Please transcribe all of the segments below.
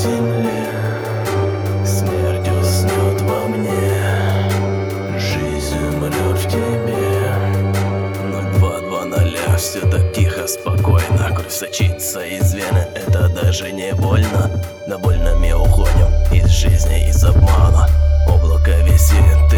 земле Смерть уснет во мне. Жизнь умрет в тебе. Ну два два ноля, Все так тихо, спокойно. Кровь сочится из вены Это даже не больно. Довольно мы уходим из жизни, из обмана. Облако висит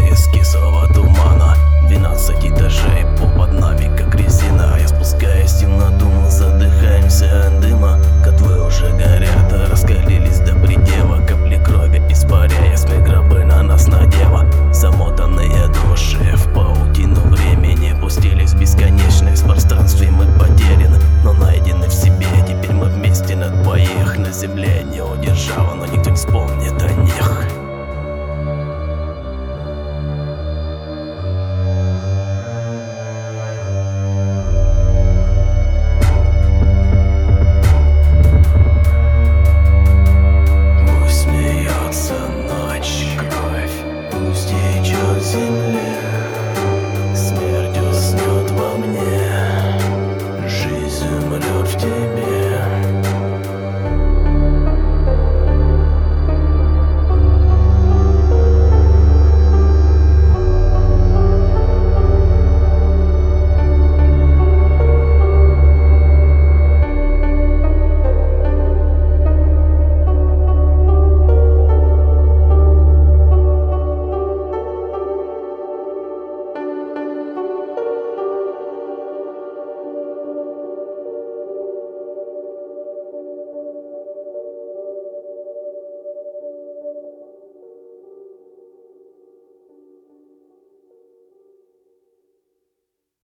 вспомнит о них. Пусть смеется ночь, кровь, пусть идет земля.